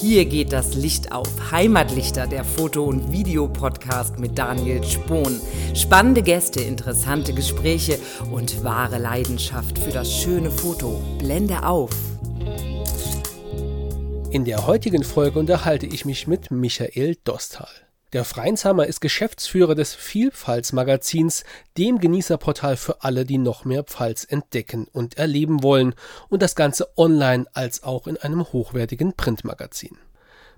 Hier geht das Licht auf. Heimatlichter, der Foto- und Videopodcast mit Daniel Spohn. Spannende Gäste, interessante Gespräche und wahre Leidenschaft für das schöne Foto. Blende auf. In der heutigen Folge unterhalte ich mich mit Michael Dostal. Der Freinsheimer ist Geschäftsführer des Vielfaltsmagazins, dem Genießerportal für alle, die noch mehr Pfalz entdecken und erleben wollen, und das Ganze online als auch in einem hochwertigen Printmagazin.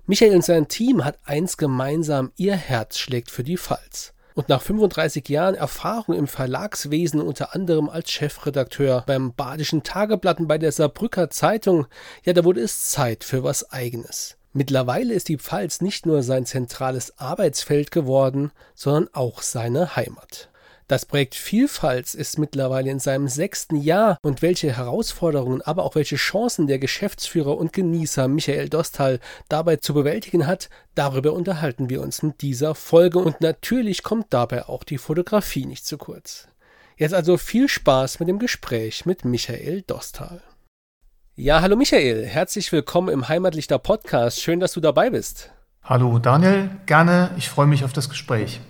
Michael und sein Team hat eins gemeinsam, ihr Herz schlägt für die Pfalz. Und nach 35 Jahren Erfahrung im Verlagswesen, unter anderem als Chefredakteur beim Badischen Tageblatt und bei der Saarbrücker Zeitung, ja, da wurde es Zeit für was Eigenes. Mittlerweile ist die Pfalz nicht nur sein zentrales Arbeitsfeld geworden, sondern auch seine Heimat. Das Projekt Vielfalt ist mittlerweile in seinem sechsten Jahr und welche Herausforderungen, aber auch welche Chancen der Geschäftsführer und Genießer Michael Dostal dabei zu bewältigen hat, darüber unterhalten wir uns in dieser Folge und natürlich kommt dabei auch die Fotografie nicht zu kurz. Jetzt also viel Spaß mit dem Gespräch mit Michael Dostal. Ja, hallo Michael, herzlich willkommen im Heimatlichter Podcast. Schön, dass du dabei bist. Hallo Daniel, gerne. Ich freue mich auf das Gespräch.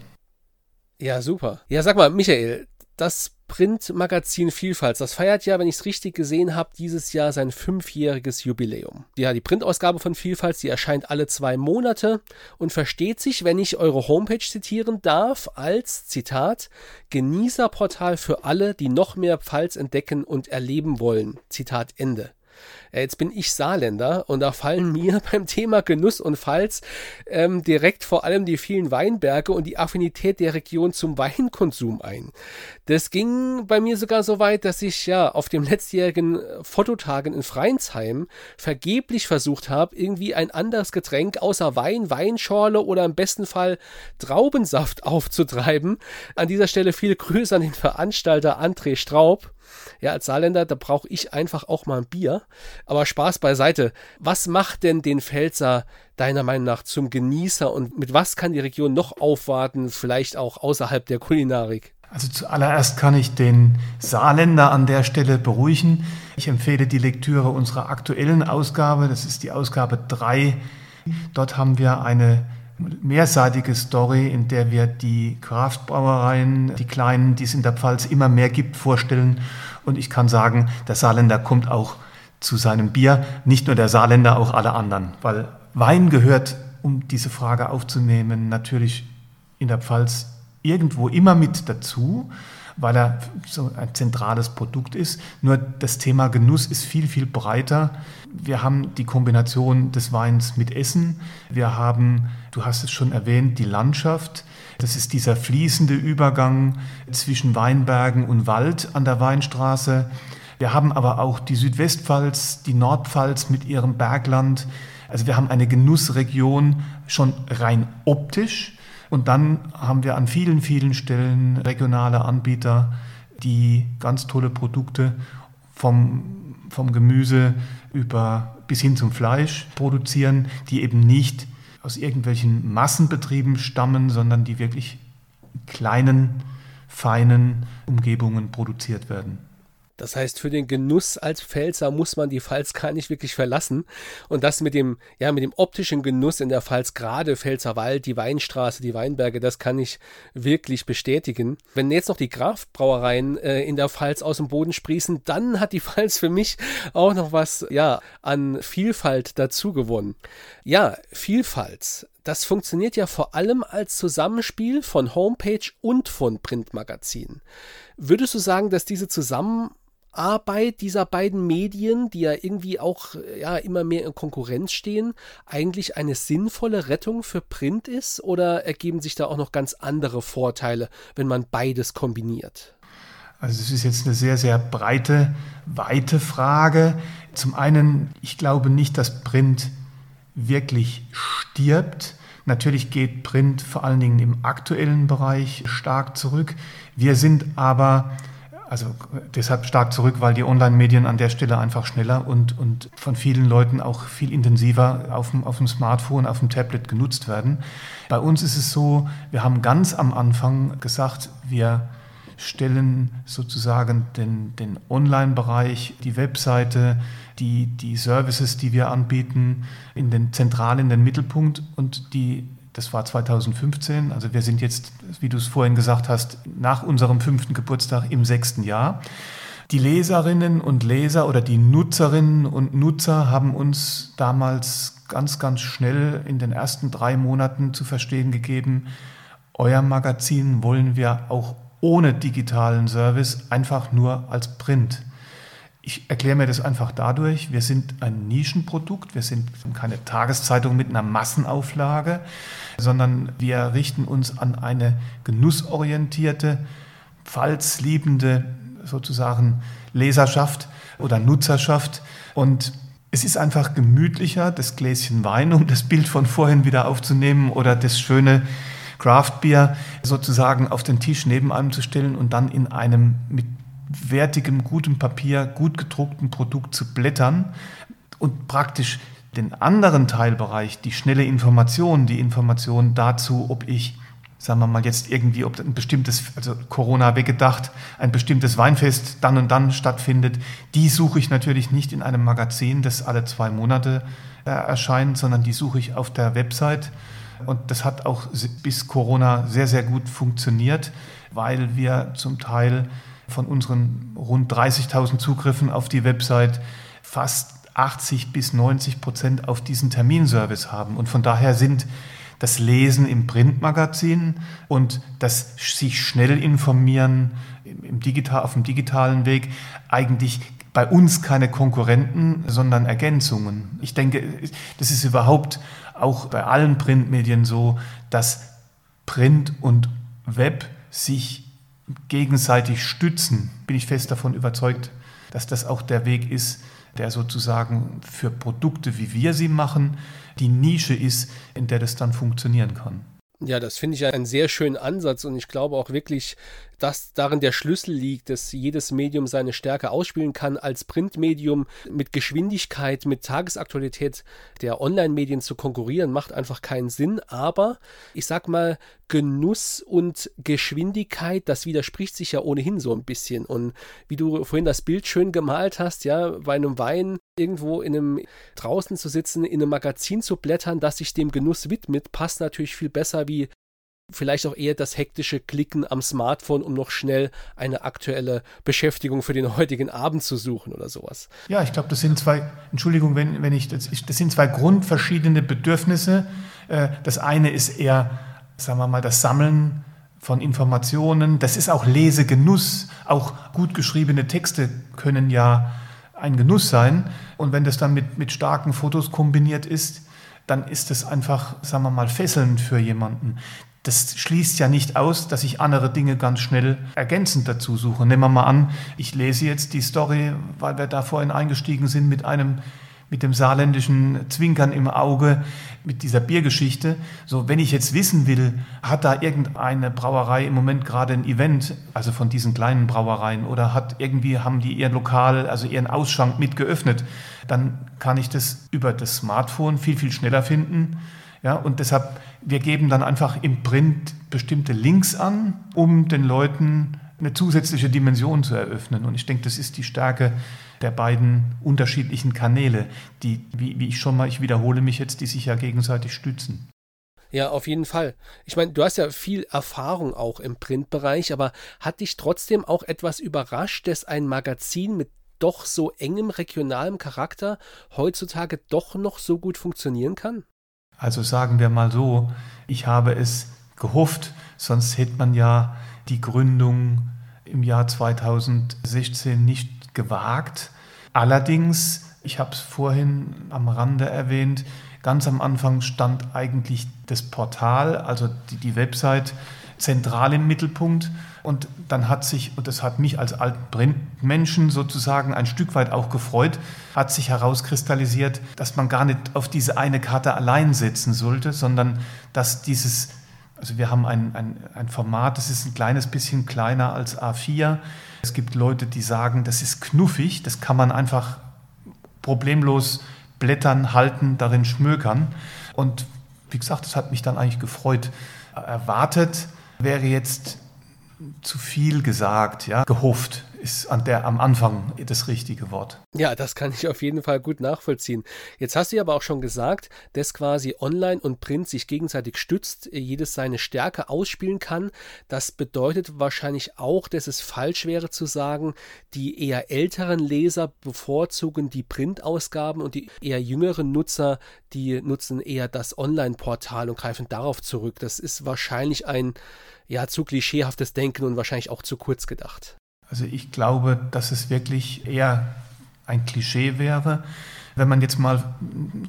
Ja, super. Ja, sag mal, Michael, das Printmagazin Vielfalt, das feiert ja, wenn ich es richtig gesehen habe, dieses Jahr sein fünfjähriges Jubiläum. Ja, die Printausgabe von Vielfalt, die erscheint alle zwei Monate und versteht sich, wenn ich eure Homepage zitieren darf, als Zitat Genießerportal für alle, die noch mehr Pfalz entdecken und erleben wollen. Zitat Ende. Äh, jetzt bin ich Saarländer und da fallen mir beim Thema Genuss und Pfalz ähm, direkt vor allem die vielen Weinberge und die Affinität der Region zum Weinkonsum ein. Das ging bei mir sogar so weit, dass ich ja auf dem letztjährigen Fototagen in Freinsheim vergeblich versucht habe, irgendwie ein anderes Getränk außer Wein, Weinschorle oder im besten Fall Traubensaft aufzutreiben. An dieser Stelle viele Grüße an den Veranstalter André Straub. Ja, als Saarländer, da brauche ich einfach auch mal ein Bier. Aber Spaß beiseite. Was macht denn den Pfälzer deiner Meinung nach zum Genießer und mit was kann die Region noch aufwarten, vielleicht auch außerhalb der Kulinarik? Also zuallererst kann ich den Saarländer an der Stelle beruhigen. Ich empfehle die Lektüre unserer aktuellen Ausgabe. Das ist die Ausgabe 3. Dort haben wir eine mehrseitige Story, in der wir die Kraftbrauereien, die kleinen, die es in der Pfalz immer mehr gibt, vorstellen. Und ich kann sagen, der Saarländer kommt auch zu seinem Bier, nicht nur der Saarländer, auch alle anderen. Weil Wein gehört, um diese Frage aufzunehmen, natürlich in der Pfalz irgendwo immer mit dazu, weil er so ein zentrales Produkt ist. Nur das Thema Genuss ist viel, viel breiter. Wir haben die Kombination des Weins mit Essen. Wir haben, du hast es schon erwähnt, die Landschaft. Das ist dieser fließende Übergang zwischen Weinbergen und Wald an der Weinstraße. Wir haben aber auch die Südwestpfalz, die Nordpfalz mit ihrem Bergland. Also wir haben eine Genussregion schon rein optisch. Und dann haben wir an vielen, vielen Stellen regionale Anbieter, die ganz tolle Produkte vom, vom Gemüse über bis hin zum Fleisch produzieren, die eben nicht aus irgendwelchen Massenbetrieben stammen, sondern die wirklich in kleinen, feinen Umgebungen produziert werden. Das heißt, für den Genuss als Pfälzer muss man die Pfalz gar nicht wirklich verlassen. Und das mit dem, ja, mit dem optischen Genuss in der Pfalz, gerade Pfälzerwald, die Weinstraße, die Weinberge, das kann ich wirklich bestätigen. Wenn jetzt noch die Grafbrauereien äh, in der Pfalz aus dem Boden sprießen, dann hat die Pfalz für mich auch noch was, ja, an Vielfalt dazu gewonnen. Ja, Vielfalt. Das funktioniert ja vor allem als Zusammenspiel von Homepage und von Printmagazin. Würdest du sagen, dass diese Zusammenarbeit Arbeit dieser beiden Medien, die ja irgendwie auch ja, immer mehr in Konkurrenz stehen, eigentlich eine sinnvolle Rettung für Print ist? Oder ergeben sich da auch noch ganz andere Vorteile, wenn man beides kombiniert? Also es ist jetzt eine sehr, sehr breite, weite Frage. Zum einen, ich glaube nicht, dass Print wirklich stirbt. Natürlich geht Print vor allen Dingen im aktuellen Bereich stark zurück. Wir sind aber also deshalb stark zurück, weil die Online-Medien an der Stelle einfach schneller und, und von vielen Leuten auch viel intensiver auf dem, auf dem Smartphone, auf dem Tablet genutzt werden. Bei uns ist es so, wir haben ganz am Anfang gesagt, wir stellen sozusagen den, den Online-Bereich, die Webseite, die, die Services, die wir anbieten, in den zentral in den Mittelpunkt und die das war 2015, also wir sind jetzt, wie du es vorhin gesagt hast, nach unserem fünften Geburtstag im sechsten Jahr. Die Leserinnen und Leser oder die Nutzerinnen und Nutzer haben uns damals ganz, ganz schnell in den ersten drei Monaten zu verstehen gegeben, euer Magazin wollen wir auch ohne digitalen Service einfach nur als Print. Ich erkläre mir das einfach dadurch, wir sind ein Nischenprodukt, wir sind keine Tageszeitung mit einer Massenauflage, sondern wir richten uns an eine genussorientierte, pfalzliebende sozusagen Leserschaft oder Nutzerschaft. Und es ist einfach gemütlicher, das Gläschen Wein, um das Bild von vorhin wieder aufzunehmen, oder das schöne Craftbier sozusagen auf den Tisch neben einem zu stellen und dann in einem mit wertigem, gutem Papier, gut gedruckten Produkt zu blättern und praktisch den anderen Teilbereich, die schnelle Information, die Information dazu, ob ich, sagen wir mal jetzt irgendwie, ob ein bestimmtes, also Corona weggedacht, ein bestimmtes Weinfest dann und dann stattfindet, die suche ich natürlich nicht in einem Magazin, das alle zwei Monate äh, erscheint, sondern die suche ich auf der Website. Und das hat auch bis Corona sehr, sehr gut funktioniert, weil wir zum Teil von unseren rund 30.000 Zugriffen auf die Website fast 80 bis 90 Prozent auf diesen Terminservice haben. Und von daher sind das Lesen im Printmagazin und das sich schnell informieren im Digital, auf dem digitalen Weg eigentlich bei uns keine Konkurrenten, sondern Ergänzungen. Ich denke, das ist überhaupt auch bei allen Printmedien so, dass Print und Web sich gegenseitig stützen, bin ich fest davon überzeugt, dass das auch der Weg ist, der sozusagen für Produkte, wie wir sie machen, die Nische ist, in der das dann funktionieren kann. Ja, das finde ich einen sehr schönen Ansatz und ich glaube auch wirklich, dass darin der Schlüssel liegt, dass jedes Medium seine Stärke ausspielen kann. Als Printmedium mit Geschwindigkeit, mit Tagesaktualität der Online-Medien zu konkurrieren, macht einfach keinen Sinn. Aber ich sag mal, Genuss und Geschwindigkeit, das widerspricht sich ja ohnehin so ein bisschen. Und wie du vorhin das Bild schön gemalt hast, ja, bei einem Wein irgendwo in einem draußen zu sitzen, in einem Magazin zu blättern, das sich dem Genuss widmet, passt natürlich viel besser wie vielleicht auch eher das hektische Klicken am Smartphone, um noch schnell eine aktuelle Beschäftigung für den heutigen Abend zu suchen oder sowas. Ja, ich glaube, das sind zwei, Entschuldigung, wenn, wenn ich das, das sind zwei grundverschiedene Bedürfnisse. Äh, das eine ist eher, sagen wir mal, das Sammeln von Informationen. Das ist auch Lesegenuss. Auch gut geschriebene Texte können ja ein Genuss sein. Und wenn das dann mit, mit starken Fotos kombiniert ist, dann ist es einfach, sagen wir mal, fesselnd für jemanden das schließt ja nicht aus, dass ich andere Dinge ganz schnell ergänzend dazu suche. Nehmen wir mal an, ich lese jetzt die Story, weil wir da vorhin eingestiegen sind mit einem mit dem saarländischen Zwinkern im Auge, mit dieser Biergeschichte. So, wenn ich jetzt wissen will, hat da irgendeine Brauerei im Moment gerade ein Event, also von diesen kleinen Brauereien, oder hat irgendwie, haben die ihr Lokal, also ihren Ausschank mit geöffnet, dann kann ich das über das Smartphone viel, viel schneller finden ja, und deshalb, wir geben dann einfach im Print bestimmte Links an, um den Leuten eine zusätzliche Dimension zu eröffnen. Und ich denke, das ist die Stärke der beiden unterschiedlichen Kanäle, die, wie, wie ich schon mal, ich wiederhole mich jetzt, die sich ja gegenseitig stützen. Ja, auf jeden Fall. Ich meine, du hast ja viel Erfahrung auch im Printbereich, aber hat dich trotzdem auch etwas überrascht, dass ein Magazin mit doch so engem regionalem Charakter heutzutage doch noch so gut funktionieren kann? Also sagen wir mal so, ich habe es gehofft, sonst hätte man ja die Gründung im Jahr 2016 nicht gewagt. Allerdings, ich habe es vorhin am Rande erwähnt, ganz am Anfang stand eigentlich das Portal, also die, die Website, zentral im Mittelpunkt. Und dann hat sich, und das hat mich als alten Menschen sozusagen ein Stück weit auch gefreut, hat sich herauskristallisiert, dass man gar nicht auf diese eine Karte allein setzen sollte, sondern dass dieses, also wir haben ein, ein, ein Format, das ist ein kleines bisschen kleiner als A4. Es gibt Leute, die sagen, das ist knuffig, das kann man einfach problemlos blättern, halten, darin schmökern. Und wie gesagt, das hat mich dann eigentlich gefreut. Erwartet wäre jetzt zu viel gesagt, ja, gehofft. ist an der, am Anfang das richtige Wort. Ja, das kann ich auf jeden Fall gut nachvollziehen. Jetzt hast du aber auch schon gesagt, dass quasi Online und Print sich gegenseitig stützt, jedes seine Stärke ausspielen kann. Das bedeutet wahrscheinlich auch, dass es falsch wäre zu sagen, die eher älteren Leser bevorzugen die Printausgaben und die eher jüngeren Nutzer, die nutzen eher das Online-Portal und greifen darauf zurück. Das ist wahrscheinlich ein ja zu klischeehaftes Denken und wahrscheinlich auch zu kurz gedacht. Also ich glaube, dass es wirklich eher ein Klischee wäre, wenn man jetzt mal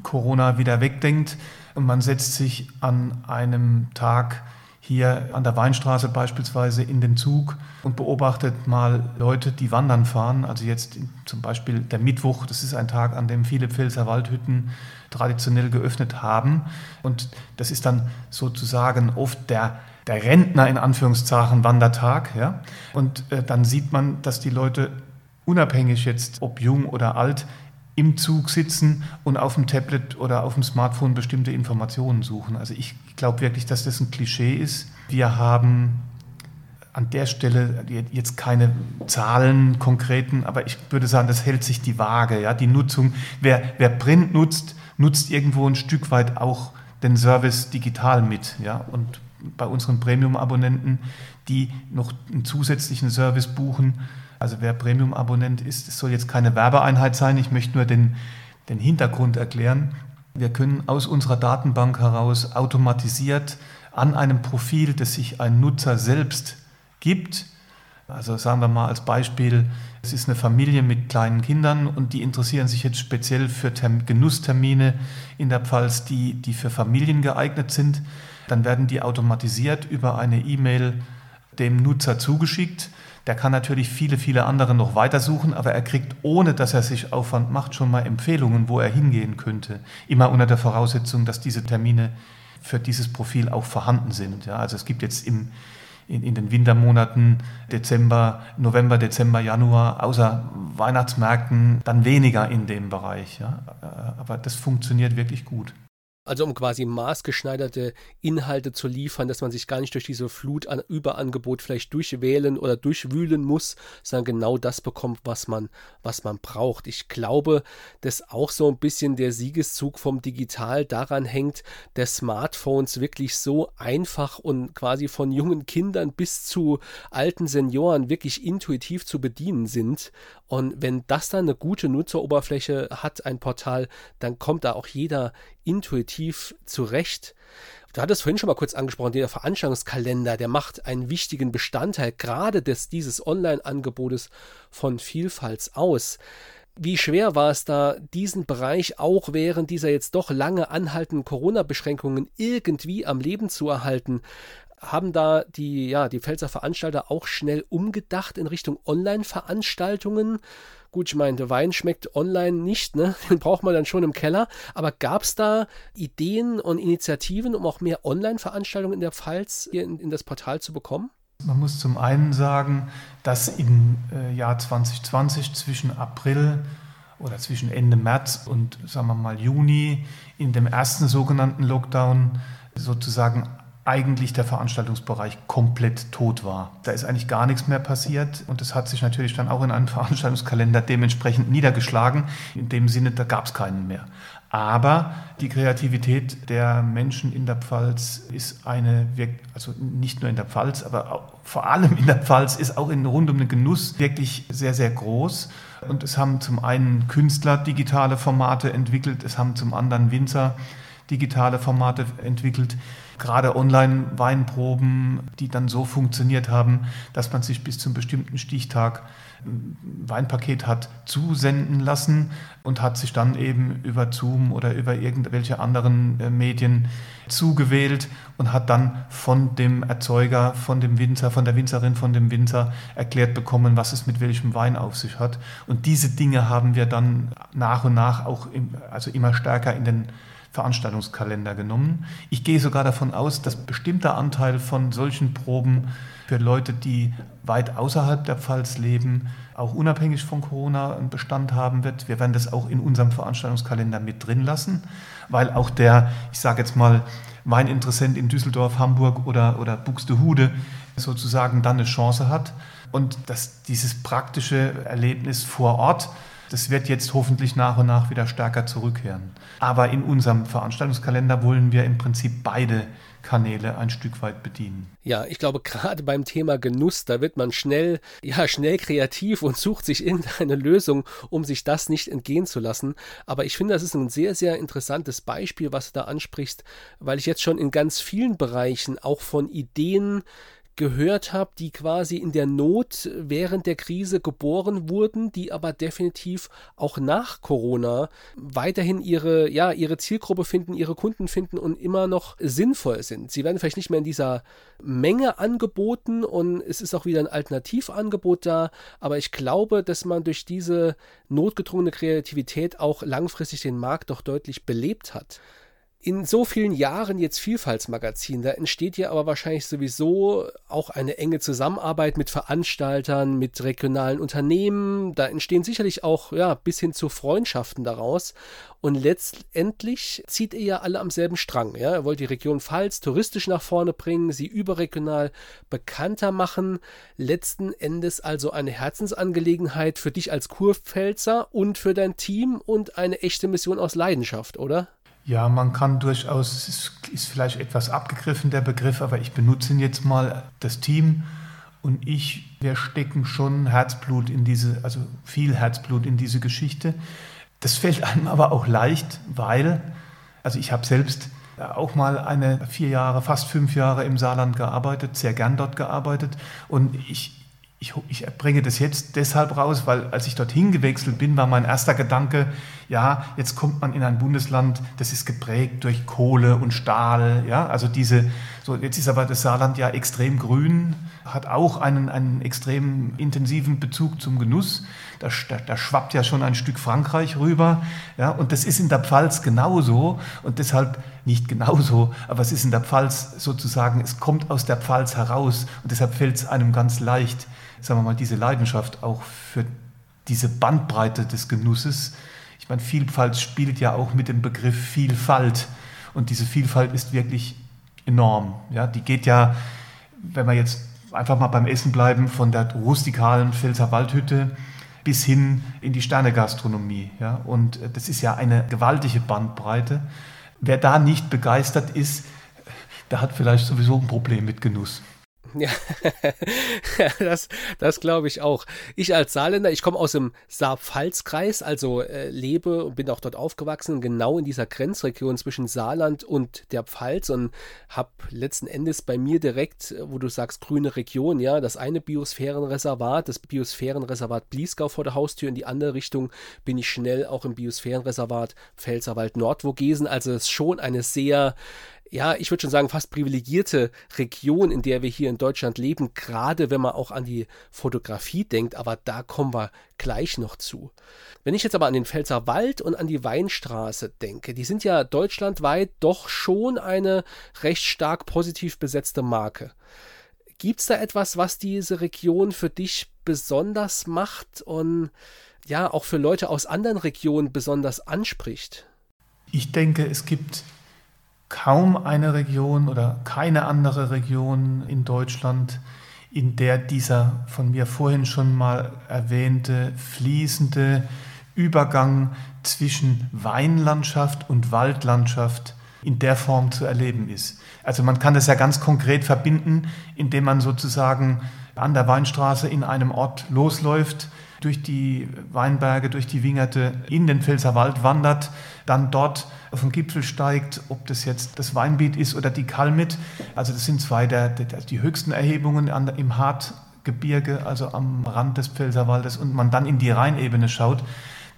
Corona wieder wegdenkt und man setzt sich an einem Tag hier an der Weinstraße beispielsweise in den Zug und beobachtet mal Leute, die wandern fahren. Also jetzt zum Beispiel der Mittwoch, das ist ein Tag, an dem viele Pfälzer Waldhütten traditionell geöffnet haben. Und das ist dann sozusagen oft der der Rentner in Anführungszeichen Wandertag. Ja? Und äh, dann sieht man, dass die Leute unabhängig jetzt, ob jung oder alt, im Zug sitzen und auf dem Tablet oder auf dem Smartphone bestimmte Informationen suchen. Also ich glaube wirklich, dass das ein Klischee ist. Wir haben an der Stelle jetzt keine Zahlen konkreten, aber ich würde sagen, das hält sich die Waage. Ja? Die Nutzung, wer, wer Print nutzt, nutzt irgendwo ein Stück weit auch den Service digital mit. Ja? Und bei unseren Premium-Abonnenten, die noch einen zusätzlichen Service buchen. Also wer Premium-Abonnent ist, es soll jetzt keine Werbeeinheit sein, ich möchte nur den, den Hintergrund erklären. Wir können aus unserer Datenbank heraus automatisiert an einem Profil, das sich ein Nutzer selbst gibt, also sagen wir mal als Beispiel, es ist eine Familie mit kleinen Kindern und die interessieren sich jetzt speziell für Genusstermine in der Pfalz, die, die für Familien geeignet sind dann werden die automatisiert über eine E-Mail dem Nutzer zugeschickt. Der kann natürlich viele, viele andere noch weitersuchen, aber er kriegt, ohne dass er sich Aufwand macht, schon mal Empfehlungen, wo er hingehen könnte. Immer unter der Voraussetzung, dass diese Termine für dieses Profil auch vorhanden sind. Ja, also es gibt jetzt im, in, in, den Wintermonaten Dezember, November, Dezember, Januar, außer Weihnachtsmärkten, dann weniger in dem Bereich. Ja. Aber das funktioniert wirklich gut. Also um quasi maßgeschneiderte Inhalte zu liefern, dass man sich gar nicht durch diese Flut an Überangebot vielleicht durchwählen oder durchwühlen muss, sondern genau das bekommt, was man, was man braucht. Ich glaube, dass auch so ein bisschen der Siegeszug vom Digital daran hängt, dass Smartphones wirklich so einfach und quasi von jungen Kindern bis zu alten Senioren wirklich intuitiv zu bedienen sind. Und wenn das dann eine gute Nutzeroberfläche hat, ein Portal, dann kommt da auch jeder intuitiv zurecht. Du hattest vorhin schon mal kurz angesprochen, der Veranstaltungskalender, der macht einen wichtigen Bestandteil gerade des, dieses Online-Angebotes von Vielfalt aus. Wie schwer war es da, diesen Bereich auch während dieser jetzt doch lange anhaltenden Corona-Beschränkungen irgendwie am Leben zu erhalten? Haben da die, ja, die Pfälzer Veranstalter auch schnell umgedacht in Richtung Online-Veranstaltungen? Gut, ich meine, der Wein schmeckt online nicht, ne? Den braucht man dann schon im Keller. Aber gab es da Ideen und Initiativen, um auch mehr Online-Veranstaltungen in der Pfalz hier in, in, das Portal zu bekommen? Man muss zum einen sagen, dass im äh, Jahr 2020 zwischen April oder zwischen Ende März und sagen wir mal Juni in dem ersten sogenannten Lockdown sozusagen eigentlich der Veranstaltungsbereich komplett tot war. Da ist eigentlich gar nichts mehr passiert und das hat sich natürlich dann auch in einem Veranstaltungskalender dementsprechend niedergeschlagen. In dem Sinne, da gab es keinen mehr. Aber die Kreativität der Menschen in der Pfalz ist eine, also nicht nur in der Pfalz, aber vor allem in der Pfalz ist auch in rund um den Genuss wirklich sehr, sehr groß. Und es haben zum einen Künstler digitale Formate entwickelt, es haben zum anderen Winzer digitale Formate entwickelt gerade Online-Weinproben, die dann so funktioniert haben, dass man sich bis zum bestimmten Stichtag ein Weinpaket hat zusenden lassen und hat sich dann eben über Zoom oder über irgendwelche anderen äh, Medien zugewählt und hat dann von dem Erzeuger, von dem Winzer, von der Winzerin, von dem Winzer erklärt bekommen, was es mit welchem Wein auf sich hat. Und diese Dinge haben wir dann nach und nach auch im, also immer stärker in den Veranstaltungskalender genommen. Ich gehe sogar davon aus, dass bestimmter Anteil von solchen Proben für Leute, die weit außerhalb der Pfalz leben, auch unabhängig von Corona einen Bestand haben wird. Wir werden das auch in unserem Veranstaltungskalender mit drin lassen, weil auch der, ich sage jetzt mal, Weininteressent in Düsseldorf, Hamburg oder, oder Buxtehude sozusagen dann eine Chance hat. Und das, dieses praktische Erlebnis vor Ort, das wird jetzt hoffentlich nach und nach wieder stärker zurückkehren. Aber in unserem Veranstaltungskalender wollen wir im Prinzip beide Kanäle ein Stück weit bedienen. Ja, ich glaube, gerade beim Thema Genuss, da wird man schnell, ja, schnell kreativ und sucht sich irgendeine Lösung, um sich das nicht entgehen zu lassen. Aber ich finde, das ist ein sehr, sehr interessantes Beispiel, was du da ansprichst, weil ich jetzt schon in ganz vielen Bereichen auch von Ideen gehört habe, die quasi in der Not während der Krise geboren wurden, die aber definitiv auch nach Corona weiterhin ihre, ja, ihre Zielgruppe finden, ihre Kunden finden und immer noch sinnvoll sind. Sie werden vielleicht nicht mehr in dieser Menge angeboten und es ist auch wieder ein Alternativangebot da, aber ich glaube, dass man durch diese notgedrungene Kreativität auch langfristig den Markt doch deutlich belebt hat in so vielen Jahren jetzt Vielfaltsmagazin, da entsteht ja aber wahrscheinlich sowieso auch eine enge Zusammenarbeit mit Veranstaltern, mit regionalen Unternehmen. Da entstehen sicherlich auch, ja, bis hin zu Freundschaften daraus. Und letztendlich zieht ihr ja alle am selben Strang. Ja? Ihr wollt die Region Pfalz touristisch nach vorne bringen, sie überregional bekannter machen. Letzten Endes also eine Herzensangelegenheit für dich als Kurpfälzer und für dein Team und eine echte Mission aus Leidenschaft, oder? Ja, man kann durchaus, es ist, vielleicht etwas abgegriffen, der Begriff, aber ich benutze ihn jetzt mal, das Team und ich, wir stecken schon Herzblut in diese, also viel Herzblut in diese Geschichte. Das fällt einem aber auch leicht, weil, also ich habe selbst auch mal eine vier Jahre, fast fünf Jahre im Saarland gearbeitet, sehr gern dort gearbeitet und ich, ich, ich bringe das jetzt deshalb raus, weil als ich dorthin gewechselt bin, war mein erster Gedanke, ja, jetzt kommt man in ein Bundesland, das ist geprägt durch Kohle und Stahl, ja, also diese, so jetzt ist aber das Saarland ja extrem grün, hat auch einen, einen extrem intensiven Bezug zum Genuss. Da, da, da schwappt ja schon ein Stück Frankreich rüber, ja, und das ist in der Pfalz genauso und deshalb nicht genauso, aber es ist in der Pfalz sozusagen, es kommt aus der Pfalz heraus und deshalb fällt es einem ganz leicht, sagen wir mal, diese Leidenschaft auch für diese Bandbreite des Genusses. Ich meine, Vielfalt spielt ja auch mit dem Begriff Vielfalt. Und diese Vielfalt ist wirklich enorm. Ja, die geht ja, wenn wir jetzt einfach mal beim Essen bleiben, von der rustikalen Pfälzer Waldhütte bis hin in die Sternegastronomie. Ja, und das ist ja eine gewaltige Bandbreite. Wer da nicht begeistert ist, der hat vielleicht sowieso ein Problem mit Genuss. Ja, das, das glaube ich auch. Ich als Saarländer, ich komme aus dem Saar-Pfalz-Kreis, also äh, lebe und bin auch dort aufgewachsen, genau in dieser Grenzregion zwischen Saarland und der Pfalz und habe letzten Endes bei mir direkt, wo du sagst, grüne Region, ja, das eine Biosphärenreservat, das Biosphärenreservat Bliesgau vor der Haustür, in die andere Richtung bin ich schnell auch im Biosphärenreservat Pfälzerwald Nordvogesen, also es ist schon eine sehr ja, ich würde schon sagen, fast privilegierte Region, in der wir hier in Deutschland leben, gerade wenn man auch an die Fotografie denkt, aber da kommen wir gleich noch zu. Wenn ich jetzt aber an den Pfälzer Wald und an die Weinstraße denke, die sind ja deutschlandweit doch schon eine recht stark positiv besetzte Marke. Gibt es da etwas, was diese Region für dich besonders macht und ja auch für Leute aus anderen Regionen besonders anspricht? Ich denke, es gibt kaum eine Region oder keine andere Region in Deutschland, in der dieser von mir vorhin schon mal erwähnte fließende Übergang zwischen Weinlandschaft und Waldlandschaft in der Form zu erleben ist. Also man kann das ja ganz konkret verbinden, indem man sozusagen an der Weinstraße in einem Ort losläuft, durch die Weinberge, durch die Wingerte in den Pfälzerwald wandert, dann dort auf den Gipfel steigt, ob das jetzt das Weinbiet ist oder die Kalmit. Also das sind zwei der, der die höchsten Erhebungen an, im Hartgebirge, also am Rand des Pfälzerwaldes und man dann in die Rheinebene schaut,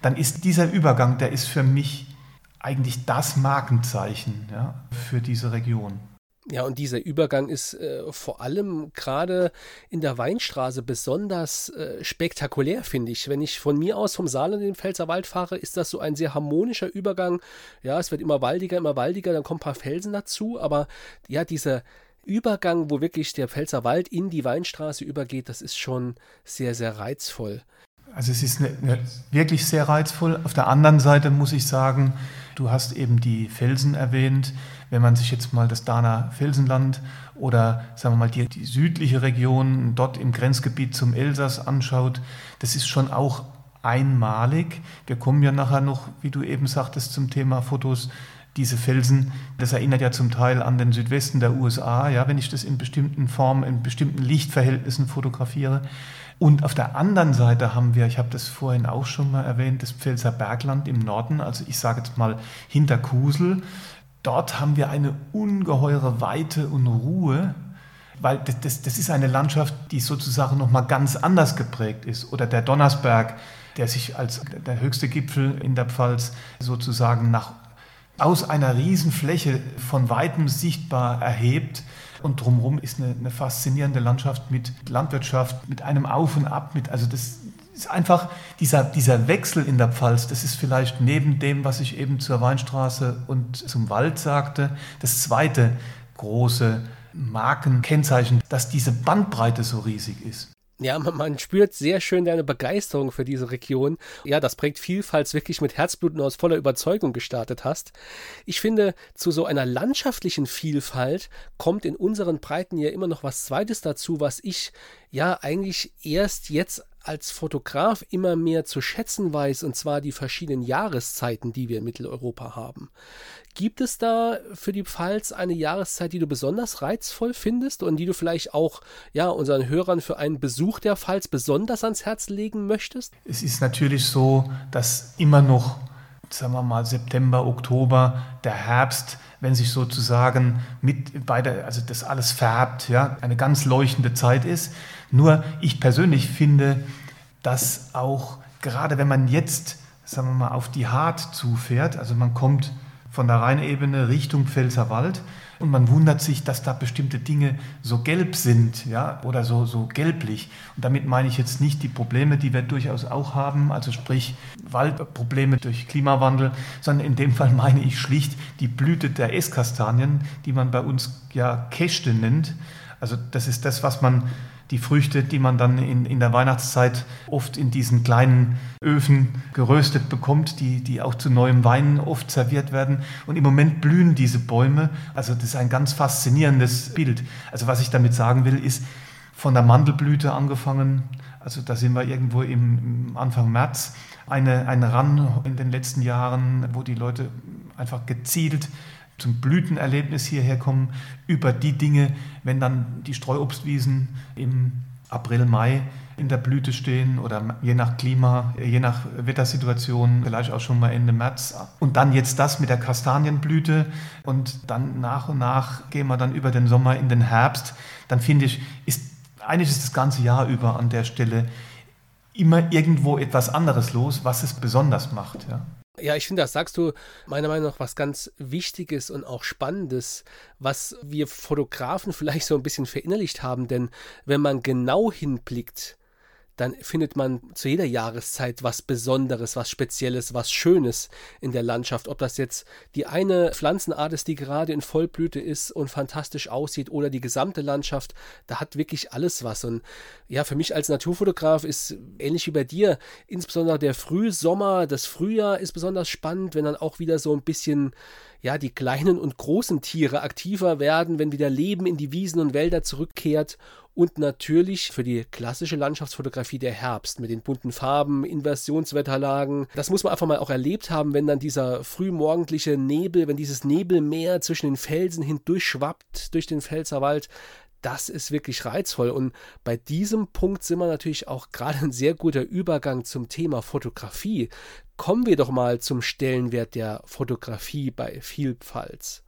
dann ist dieser Übergang, der ist für mich eigentlich das Markenzeichen ja, für diese Region. Ja, und dieser Übergang ist äh, vor allem gerade in der Weinstraße besonders äh, spektakulär, finde ich. Wenn ich von mir aus vom Saarland in den Pfälzerwald fahre, ist das so ein sehr harmonischer Übergang. Ja, es wird immer waldiger, immer waldiger, dann kommen ein paar Felsen dazu, aber ja, dieser Übergang, wo wirklich der Pfälzerwald in die Weinstraße übergeht, das ist schon sehr, sehr reizvoll. Also es ist eine, eine wirklich sehr reizvoll. Auf der anderen Seite muss ich sagen, du hast eben die Felsen erwähnt. Wenn man sich jetzt mal das Dana Felsenland oder sagen wir mal die, die südliche Region dort im Grenzgebiet zum Elsass anschaut, das ist schon auch einmalig. Wir kommen ja nachher noch, wie du eben sagtest, zum Thema Fotos. Diese Felsen, das erinnert ja zum Teil an den Südwesten der USA, ja, wenn ich das in bestimmten Formen, in bestimmten Lichtverhältnissen fotografiere. Und auf der anderen Seite haben wir, ich habe das vorhin auch schon mal erwähnt, das Pfälzer Bergland im Norden, also ich sage jetzt mal hinter Kusel. Dort haben wir eine ungeheure Weite und Ruhe, weil das, das, das ist eine Landschaft, die sozusagen nochmal ganz anders geprägt ist. Oder der Donnersberg, der sich als der höchste Gipfel in der Pfalz sozusagen nach, aus einer Riesenfläche von weitem sichtbar erhebt. Und drumherum ist eine, eine faszinierende Landschaft mit Landwirtschaft, mit einem Auf und Ab, mit, also das ist einfach dieser, dieser Wechsel in der Pfalz, das ist vielleicht neben dem, was ich eben zur Weinstraße und zum Wald sagte, das zweite große Markenkennzeichen, dass diese Bandbreite so riesig ist. Ja, man, man, spürt sehr schön deine Begeisterung für diese Region. Ja, das prägt Vielfalt wirklich mit Herzblut und aus voller Überzeugung gestartet hast. Ich finde, zu so einer landschaftlichen Vielfalt kommt in unseren Breiten ja immer noch was Zweites dazu, was ich ja eigentlich erst jetzt als Fotograf immer mehr zu schätzen weiß, und zwar die verschiedenen Jahreszeiten, die wir in Mitteleuropa haben. Gibt es da für die Pfalz eine Jahreszeit, die du besonders reizvoll findest und die du vielleicht auch ja, unseren Hörern für einen Besuch der Pfalz besonders ans Herz legen möchtest? Es ist natürlich so, dass immer noch, sagen wir mal, September, Oktober, der Herbst, wenn sich sozusagen mit beide, also das alles färbt, ja, eine ganz leuchtende Zeit ist. Nur ich persönlich finde, dass auch gerade wenn man jetzt, sagen wir mal, auf die Hart zufährt, also man kommt von der Rheinebene Richtung Pfälzerwald und man wundert sich, dass da bestimmte Dinge so gelb sind ja, oder so, so gelblich. Und damit meine ich jetzt nicht die Probleme, die wir durchaus auch haben, also sprich Waldprobleme durch Klimawandel, sondern in dem Fall meine ich schlicht die Blüte der Esskastanien, die man bei uns ja Käste nennt. Also das ist das, was man die Früchte, die man dann in, in der Weihnachtszeit oft in diesen kleinen Öfen geröstet bekommt, die, die auch zu neuem Wein oft serviert werden. Und im Moment blühen diese Bäume. Also das ist ein ganz faszinierendes Bild. Also was ich damit sagen will, ist von der Mandelblüte angefangen, also da sind wir irgendwo im, Anfang März, eine, ein Ran in den letzten Jahren, wo die Leute einfach gezielt zum Blütenerlebnis hierher kommen, über die Dinge, wenn dann die Streuobstwiesen im April, Mai in der Blüte stehen oder je nach Klima, je nach Wettersituation, vielleicht auch schon mal Ende März. Und dann jetzt das mit der Kastanienblüte und dann nach und nach gehen wir dann über den Sommer in den Herbst. Dann finde ich, ist eigentlich ist das ganze Jahr über an der Stelle immer irgendwo etwas anderes los, was es besonders macht. Ja. Ja, ich finde, das sagst du meiner Meinung nach was ganz Wichtiges und auch Spannendes, was wir Fotografen vielleicht so ein bisschen verinnerlicht haben, denn wenn man genau hinblickt, dann findet man zu jeder Jahreszeit was Besonderes, was Spezielles, was Schönes in der Landschaft. Ob das jetzt die eine Pflanzenart ist, die gerade in Vollblüte ist und fantastisch aussieht, oder die gesamte Landschaft, da hat wirklich alles was. Und ja, für mich als Naturfotograf ist ähnlich wie bei dir, insbesondere der Frühsommer, das Frühjahr ist besonders spannend, wenn dann auch wieder so ein bisschen ja, die kleinen und großen Tiere aktiver werden, wenn wieder Leben in die Wiesen und Wälder zurückkehrt und natürlich für die klassische Landschaftsfotografie der Herbst mit den bunten Farben, Inversionswetterlagen. Das muss man einfach mal auch erlebt haben, wenn dann dieser frühmorgendliche Nebel, wenn dieses Nebelmeer zwischen den Felsen hindurchschwappt durch den Pfälzerwald. Das ist wirklich reizvoll. Und bei diesem Punkt sind wir natürlich auch gerade ein sehr guter Übergang zum Thema Fotografie. Kommen wir doch mal zum Stellenwert der Fotografie bei Vielpfalz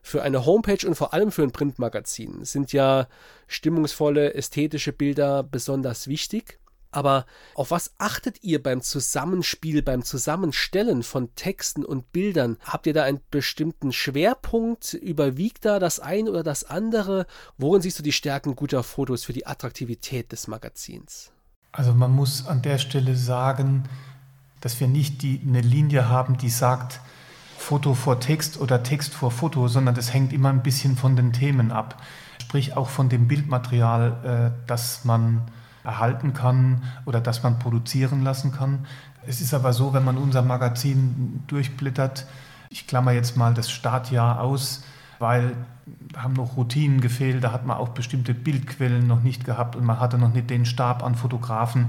für eine Homepage und vor allem für ein Printmagazin sind ja stimmungsvolle, ästhetische Bilder besonders wichtig. Aber auf was achtet ihr beim Zusammenspiel, beim Zusammenstellen von Texten und Bildern? Habt ihr da einen bestimmten Schwerpunkt? Überwiegt da das eine oder das andere? Worin siehst du die Stärken guter Fotos für die Attraktivität des Magazins? Also man muss an der Stelle sagen, dass wir nicht die, eine Linie haben, die sagt, Foto vor Text oder Text vor Foto, sondern das hängt immer ein bisschen von den Themen ab. Sprich auch von dem Bildmaterial, äh, das man erhalten kann oder das man produzieren lassen kann. Es ist aber so, wenn man unser Magazin durchblättert, ich klammer jetzt mal das Startjahr aus, weil haben noch Routinen gefehlt, da hat man auch bestimmte Bildquellen noch nicht gehabt und man hatte noch nicht den Stab an Fotografen,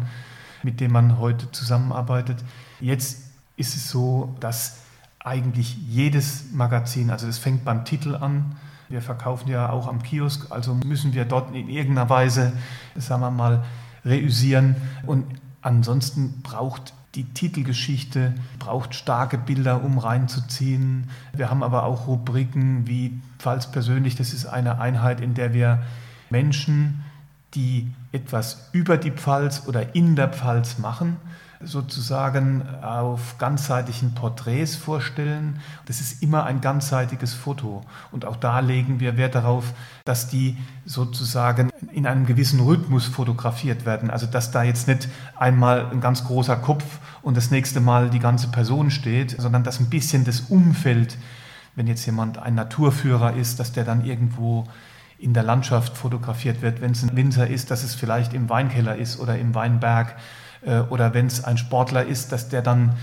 mit dem man heute zusammenarbeitet. Jetzt ist es so, dass eigentlich jedes Magazin, also es fängt beim Titel an, wir verkaufen ja auch am Kiosk, also müssen wir dort in irgendeiner Weise, sagen wir mal, reüsieren. Und ansonsten braucht die Titelgeschichte, braucht starke Bilder, um reinzuziehen. Wir haben aber auch Rubriken wie Pfalz persönlich, das ist eine Einheit, in der wir Menschen, die etwas über die Pfalz oder in der Pfalz machen, sozusagen auf ganzseitigen Porträts vorstellen. Das ist immer ein ganzseitiges Foto. Und auch da legen wir Wert darauf, dass die sozusagen in einem gewissen Rhythmus fotografiert werden. Also dass da jetzt nicht einmal ein ganz großer Kopf und das nächste Mal die ganze Person steht, sondern dass ein bisschen das Umfeld, wenn jetzt jemand ein Naturführer ist, dass der dann irgendwo in der Landschaft fotografiert wird. Wenn es ein Winzer ist, dass es vielleicht im Weinkeller ist oder im Weinberg äh, oder wenn es ein Sportler ist, dass der dann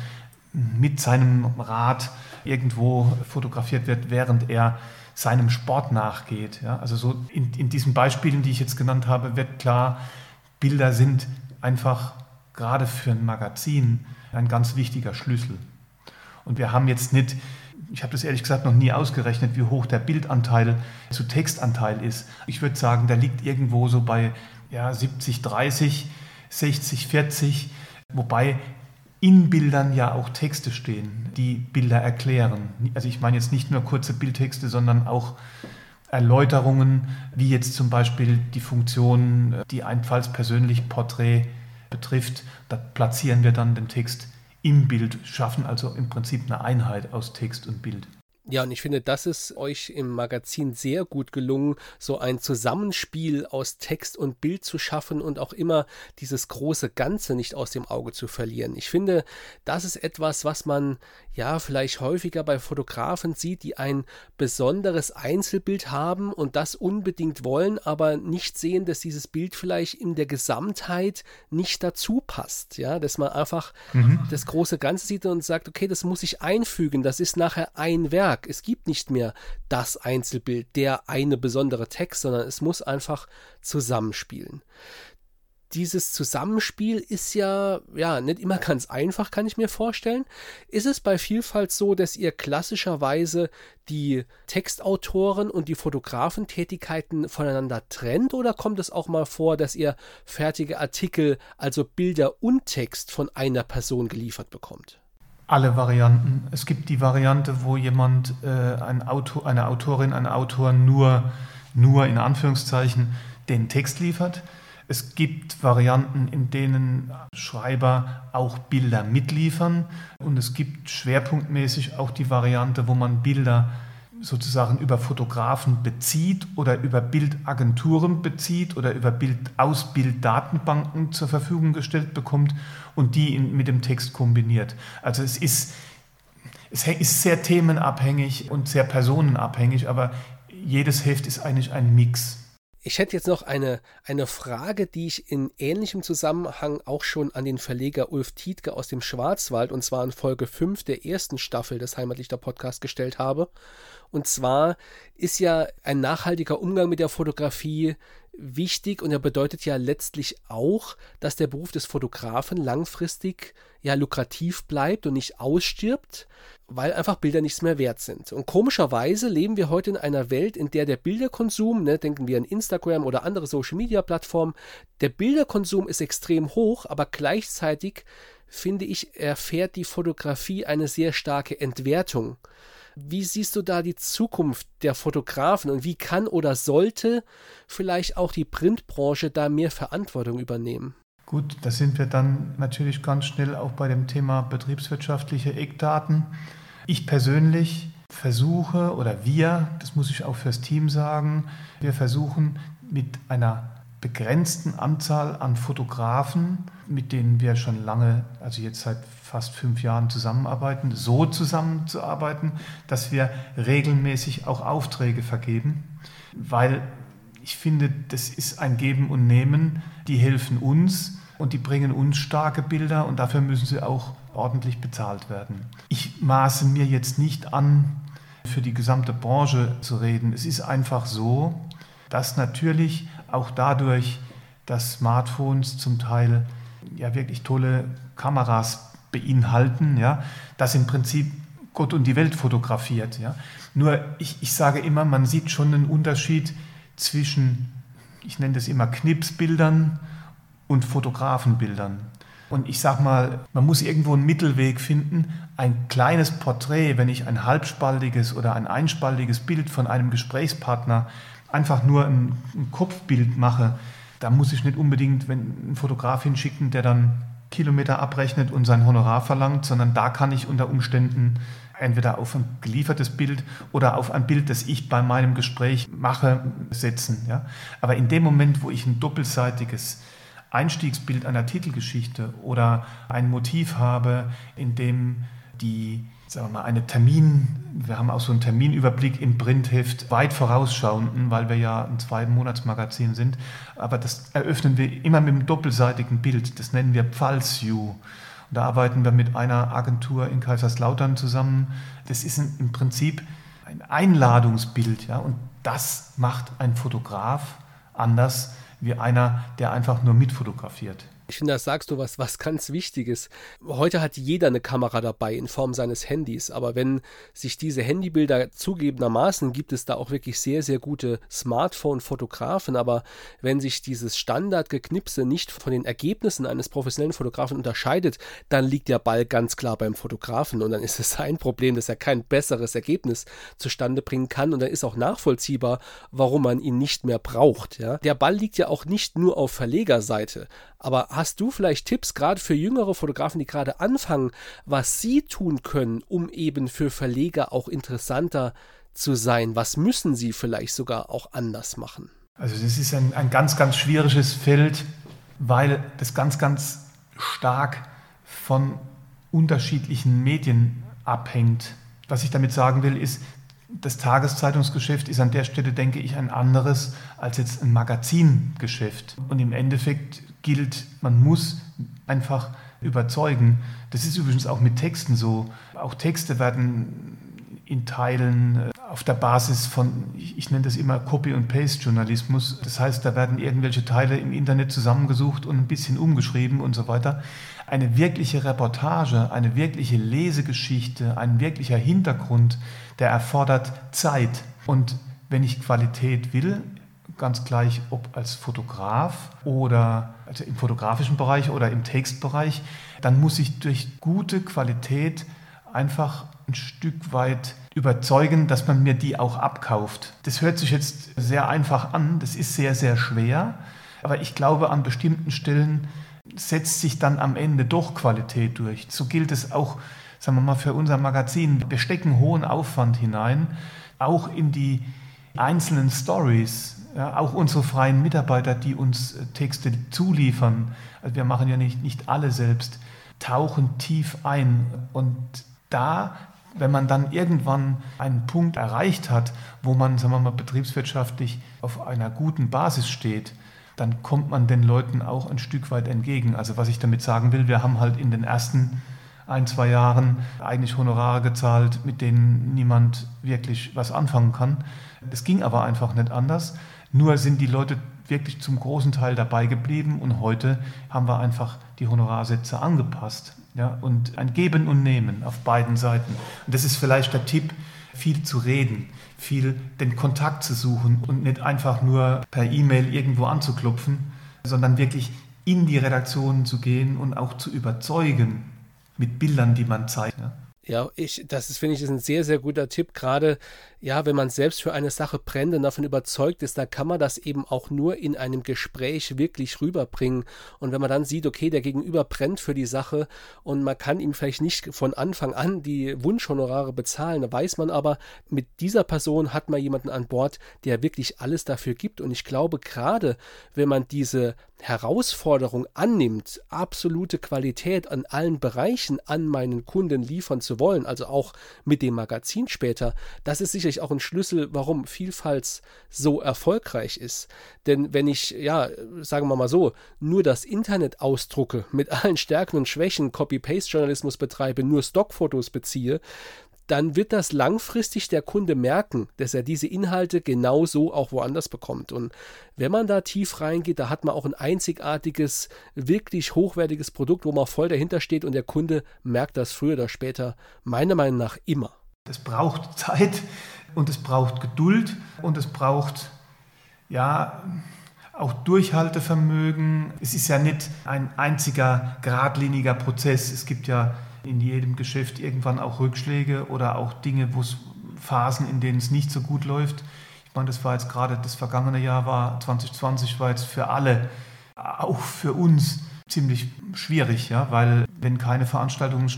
mit seinem Rad irgendwo fotografiert wird, während er seinem Sport nachgeht. Ja, also so in, in diesen Beispielen, die ich jetzt genannt habe, wird klar, Bilder sind einfach gerade für ein Magazin ein ganz wichtiger Schlüssel. Und wir haben jetzt nicht, ich habe das ehrlich gesagt noch nie ausgerechnet, wie hoch der Bildanteil zu Textanteil ist. Ich würde sagen, der liegt irgendwo so bei ja, 70, 30. 60, 40, wobei in Bildern ja auch Texte stehen, die Bilder erklären. Also ich meine jetzt nicht nur kurze Bildtexte, sondern auch Erläuterungen, wie jetzt zum Beispiel die Funktion, die einfalls persönlich Porträt betrifft. Da platzieren wir dann den Text im Bild, schaffen also im Prinzip eine Einheit aus Text und Bild. Ja, und ich finde, das ist euch im Magazin sehr gut gelungen, so ein Zusammenspiel aus Text und Bild zu schaffen und auch immer dieses große Ganze nicht aus dem Auge zu verlieren. Ich finde, das ist etwas, was man ja vielleicht häufiger bei Fotografen sieht, die ein besonderes Einzelbild haben und das unbedingt wollen, aber nicht sehen, dass dieses Bild vielleicht in der Gesamtheit nicht dazu passt. Ja, dass man einfach mhm. das große Ganze sieht und sagt, okay, das muss ich einfügen, das ist nachher ein Werk. Werk. Es gibt nicht mehr das Einzelbild, der eine besondere Text, sondern es muss einfach zusammenspielen dieses Zusammenspiel ist ja, ja, nicht immer ganz einfach, kann ich mir vorstellen. Ist es bei Vielfalt so, dass ihr klassischerweise die Textautoren und die Fotografentätigkeiten voneinander trennt oder kommt es auch mal vor, dass ihr fertige Artikel, also Bilder und Text von einer Person geliefert bekommt? Alle Varianten. Es gibt die Variante, wo jemand, äh, ein Autor, eine Autorin, ein Autor nur, nur in Anführungszeichen den Text liefert. Es gibt Varianten, in denen Schreiber auch Bilder mitliefern. Und es gibt schwerpunktmäßig auch die Variante, wo man Bilder sozusagen über Fotografen bezieht oder über Bildagenturen bezieht oder über Bild aus Bilddatenbanken zur Verfügung gestellt bekommt und die in, mit dem Text kombiniert. Also es ist, es ist sehr themenabhängig und sehr personenabhängig, aber jedes Heft ist eigentlich ein Mix. Ich hätte jetzt noch eine, eine Frage, die ich in ähnlichem Zusammenhang auch schon an den Verleger Ulf Tietke aus dem Schwarzwald und zwar in Folge 5 der ersten Staffel des Heimatlichter Podcasts gestellt habe. Und zwar ist ja ein nachhaltiger Umgang mit der Fotografie wichtig und er bedeutet ja letztlich auch, dass der Beruf des Fotografen langfristig ja lukrativ bleibt und nicht ausstirbt, weil einfach Bilder nichts mehr wert sind. Und komischerweise leben wir heute in einer Welt, in der der Bilderkonsum, ne, denken wir an Instagram oder andere Social Media Plattformen, der Bilderkonsum ist extrem hoch, aber gleichzeitig finde ich, erfährt die Fotografie eine sehr starke Entwertung. Wie siehst du da die Zukunft der Fotografen und wie kann oder sollte vielleicht auch die Printbranche da mehr Verantwortung übernehmen? Gut, da sind wir dann natürlich ganz schnell auch bei dem Thema betriebswirtschaftliche Eckdaten. Ich persönlich versuche oder wir, das muss ich auch fürs Team sagen, wir versuchen mit einer begrenzten Anzahl an Fotografen, mit denen wir schon lange, also jetzt seit fast fünf Jahren zusammenarbeiten, so zusammenzuarbeiten, dass wir regelmäßig auch Aufträge vergeben, weil ich finde, das ist ein Geben und Nehmen. Die helfen uns und die bringen uns starke Bilder und dafür müssen sie auch ordentlich bezahlt werden. Ich maße mir jetzt nicht an, für die gesamte Branche zu reden. Es ist einfach so, dass natürlich auch dadurch, dass Smartphones zum Teil ja wirklich tolle Kameras beinhalten, ja, das im Prinzip Gott und die Welt fotografiert. Ja. Nur ich, ich sage immer, man sieht schon einen Unterschied zwischen, ich nenne das immer Knipsbildern und Fotografenbildern. Und ich sage mal, man muss irgendwo einen Mittelweg finden. Ein kleines Porträt, wenn ich ein halbspaltiges oder ein einspaltiges Bild von einem Gesprächspartner einfach nur ein, ein Kopfbild mache, da muss ich nicht unbedingt einen Fotograf hinschicken, der dann Kilometer abrechnet und sein Honorar verlangt, sondern da kann ich unter Umständen entweder auf ein geliefertes Bild oder auf ein Bild, das ich bei meinem Gespräch mache, setzen. Ja? Aber in dem Moment, wo ich ein doppelseitiges Einstiegsbild einer Titelgeschichte oder ein Motiv habe, in dem die sagen wir mal, eine Termin, wir haben auch so einen Terminüberblick im Printheft, weit vorausschauenden, weil wir ja ein Zwei-Monats-Magazin sind. Aber das eröffnen wir immer mit einem doppelseitigen Bild. Das nennen wir Pfalz-View. Da arbeiten wir mit einer Agentur in Kaiserslautern zusammen. Das ist im Prinzip ein Einladungsbild. Ja? Und das macht ein Fotograf anders wie einer, der einfach nur mitfotografiert. Ich finde, da sagst du was, was ganz Wichtiges. Heute hat jeder eine Kamera dabei in Form seines Handys, aber wenn sich diese Handybilder zugegebenermaßen gibt es da auch wirklich sehr, sehr gute Smartphone-Fotografen, aber wenn sich dieses Standardgeknipse nicht von den Ergebnissen eines professionellen Fotografen unterscheidet, dann liegt der Ball ganz klar beim Fotografen und dann ist es sein Problem, dass er kein besseres Ergebnis zustande bringen kann und dann ist auch nachvollziehbar, warum man ihn nicht mehr braucht. Ja? Der Ball liegt ja auch nicht nur auf Verlegerseite, aber hast du vielleicht Tipps gerade für jüngere Fotografen, die gerade anfangen, was sie tun können, um eben für Verleger auch interessanter zu sein? Was müssen sie vielleicht sogar auch anders machen? Also das ist ein, ein ganz, ganz schwieriges Feld, weil das ganz, ganz stark von unterschiedlichen Medien abhängt. Was ich damit sagen will, ist, das Tageszeitungsgeschäft ist an der Stelle, denke ich, ein anderes als jetzt ein Magazingeschäft. Und im Endeffekt gilt, man muss einfach überzeugen. Das ist übrigens auch mit Texten so. Auch Texte werden in Teilen äh, auf der Basis von, ich nenne das immer Copy- und Paste-Journalismus. Das heißt, da werden irgendwelche Teile im Internet zusammengesucht und ein bisschen umgeschrieben und so weiter. Eine wirkliche Reportage, eine wirkliche Lesegeschichte, ein wirklicher Hintergrund, der erfordert Zeit. Und wenn ich Qualität will, ganz gleich ob als Fotograf oder also im fotografischen Bereich oder im Textbereich, dann muss ich durch gute Qualität einfach ein Stück weit überzeugen, dass man mir die auch abkauft. Das hört sich jetzt sehr einfach an, das ist sehr, sehr schwer, aber ich glaube, an bestimmten Stellen setzt sich dann am Ende doch Qualität durch. So gilt es auch, sagen wir mal, für unser Magazin. Wir stecken hohen Aufwand hinein, auch in die einzelnen Stories, ja, auch unsere freien Mitarbeiter, die uns äh, Texte zuliefern, also wir machen ja nicht, nicht alle selbst, tauchen tief ein. Und da, wenn man dann irgendwann einen Punkt erreicht hat, wo man, sagen wir mal, betriebswirtschaftlich auf einer guten Basis steht, dann kommt man den Leuten auch ein Stück weit entgegen. Also was ich damit sagen will, wir haben halt in den ersten ein, zwei Jahren eigentlich Honorare gezahlt, mit denen niemand wirklich was anfangen kann. Es ging aber einfach nicht anders. Nur sind die Leute wirklich zum großen Teil dabei geblieben und heute haben wir einfach die Honorarsätze angepasst. Ja, und ein Geben und Nehmen auf beiden Seiten. Und das ist vielleicht der Tipp, viel zu reden, viel den Kontakt zu suchen und nicht einfach nur per E-Mail irgendwo anzuklopfen, sondern wirklich in die Redaktionen zu gehen und auch zu überzeugen mit Bildern, die man zeigt. Ja. Ja, ich, das finde ich, ist ein sehr, sehr guter Tipp. Gerade, ja, wenn man selbst für eine Sache brennt und davon überzeugt ist, da kann man das eben auch nur in einem Gespräch wirklich rüberbringen. Und wenn man dann sieht, okay, der Gegenüber brennt für die Sache und man kann ihm vielleicht nicht von Anfang an die Wunschhonorare bezahlen, da weiß man aber, mit dieser Person hat man jemanden an Bord, der wirklich alles dafür gibt. Und ich glaube, gerade wenn man diese Herausforderung annimmt, absolute Qualität an allen Bereichen an meinen Kunden liefern zu wollen, also auch mit dem Magazin später, das ist sicherlich auch ein Schlüssel, warum Vielfalt so erfolgreich ist. Denn wenn ich, ja, sagen wir mal so, nur das Internet ausdrucke, mit allen Stärken und Schwächen Copy-Paste-Journalismus betreibe, nur Stockfotos beziehe, dann wird das langfristig der Kunde merken, dass er diese Inhalte genauso auch woanders bekommt. Und wenn man da tief reingeht, da hat man auch ein einzigartiges, wirklich hochwertiges Produkt, wo man voll dahinter steht und der Kunde merkt das früher oder später, meiner Meinung nach immer. Es braucht Zeit und es braucht Geduld und es braucht, ja, auch Durchhaltevermögen. Es ist ja nicht ein einziger geradliniger Prozess. Es gibt ja in jedem Geschäft irgendwann auch Rückschläge oder auch Dinge, wo es Phasen, in denen es nicht so gut läuft. Ich meine, das war jetzt gerade das vergangene Jahr, war 2020 war jetzt für alle, auch für uns ziemlich schwierig, ja, weil wenn keine Veranstaltungen